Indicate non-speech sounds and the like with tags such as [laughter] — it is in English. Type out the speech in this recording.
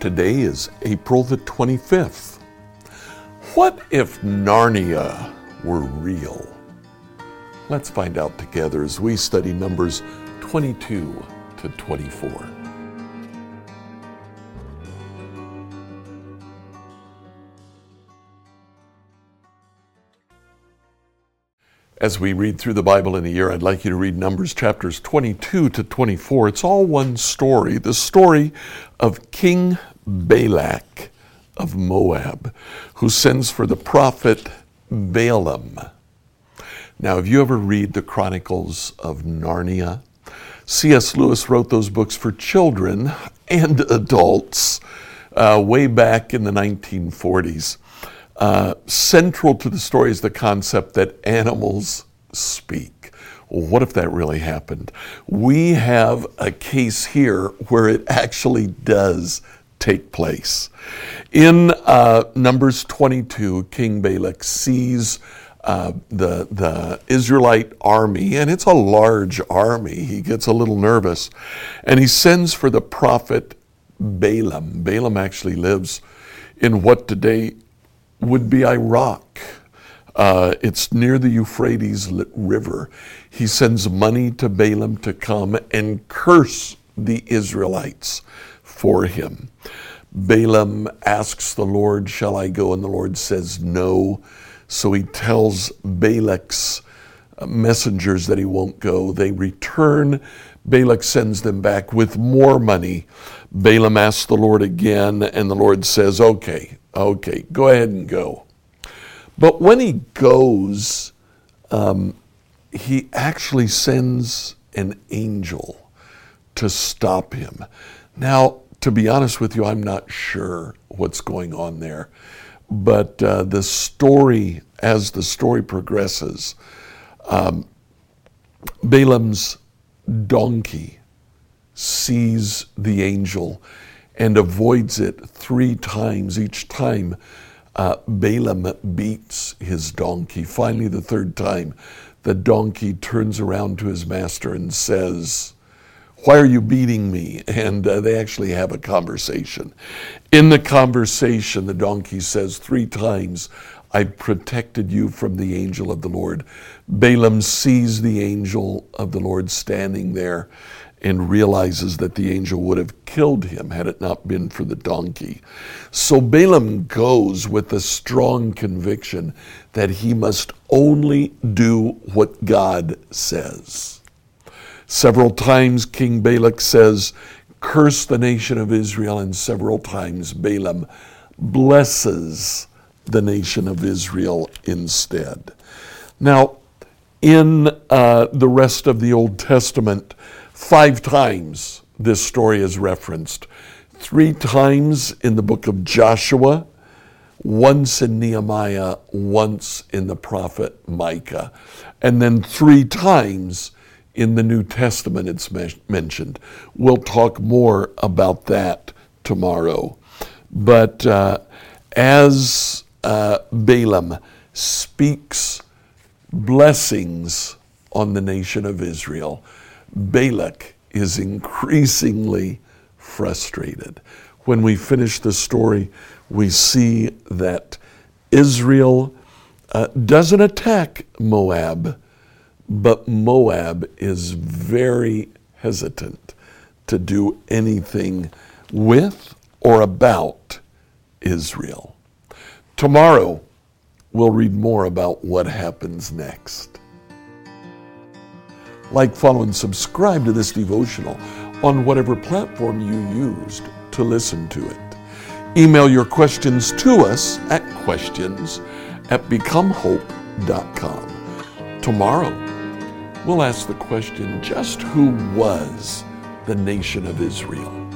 Today is April the 25th. What if Narnia were real? Let's find out together as we study Numbers 22 to 24. As we read through the Bible in a year, I'd like you to read Numbers chapters 22 to 24. It's all one story the story of King Balak of Moab, who sends for the prophet Balaam. Now, have you ever read the Chronicles of Narnia? C.S. Lewis wrote those books for children and adults uh, way back in the 1940s. Uh, central to the story is the concept that animals speak. Well, what if that really happened? We have a case here where it actually does take place. In uh, Numbers 22, King Balak sees uh, the, the Israelite army, and it's a large army. He gets a little nervous, and he sends for the prophet Balaam. Balaam actually lives in what today would be Iraq. Uh, it's near the Euphrates River. He sends money to Balaam to come and curse the Israelites for him. Balaam asks the Lord, Shall I go? And the Lord says, No. So he tells Balak's messengers that he won't go. They return. Balak sends them back with more money. Balaam asks the Lord again, and the Lord says, Okay, Okay, go ahead and go. But when he goes, um, he actually sends an angel to stop him. Now, to be honest with you, I'm not sure what's going on there. But uh, the story, as the story progresses, um, Balaam's donkey sees the angel and avoids it three times. Each time, uh, Balaam beats his donkey. Finally, the third time, the donkey turns around to his master and says, why are you beating me? [laughs] And uh, they actually have a conversation. In the conversation, the donkey says three times, I protected you from the angel of the Lord. Balaam sees the angel of the Lord standing there and realizes that the angel would have killed him had it not been for the donkey. So Balaam goes with a strong conviction that he must only do what God says. Several times King Balak says, Curse the nation of Israel, and several times Balaam blesses the nation of Israel instead. Now, in uh, the rest of the Old Testament, Five times this story is referenced. Three times in the book of Joshua, once in Nehemiah, once in the prophet Micah. And then three times in the New Testament it's mentioned. We'll talk more about that tomorrow. But uh, as uh, Balaam speaks blessings on the nation of Israel, Balak is increasingly frustrated. When we finish the story, we see that Israel uh, doesn't attack Moab, but Moab is very hesitant to do anything with or about Israel. Tomorrow, we'll read more about what happens next. Like, follow, and subscribe to this devotional on whatever platform you used to listen to it. Email your questions to us at questions at becomehope.com. Tomorrow, we'll ask the question just who was the nation of Israel?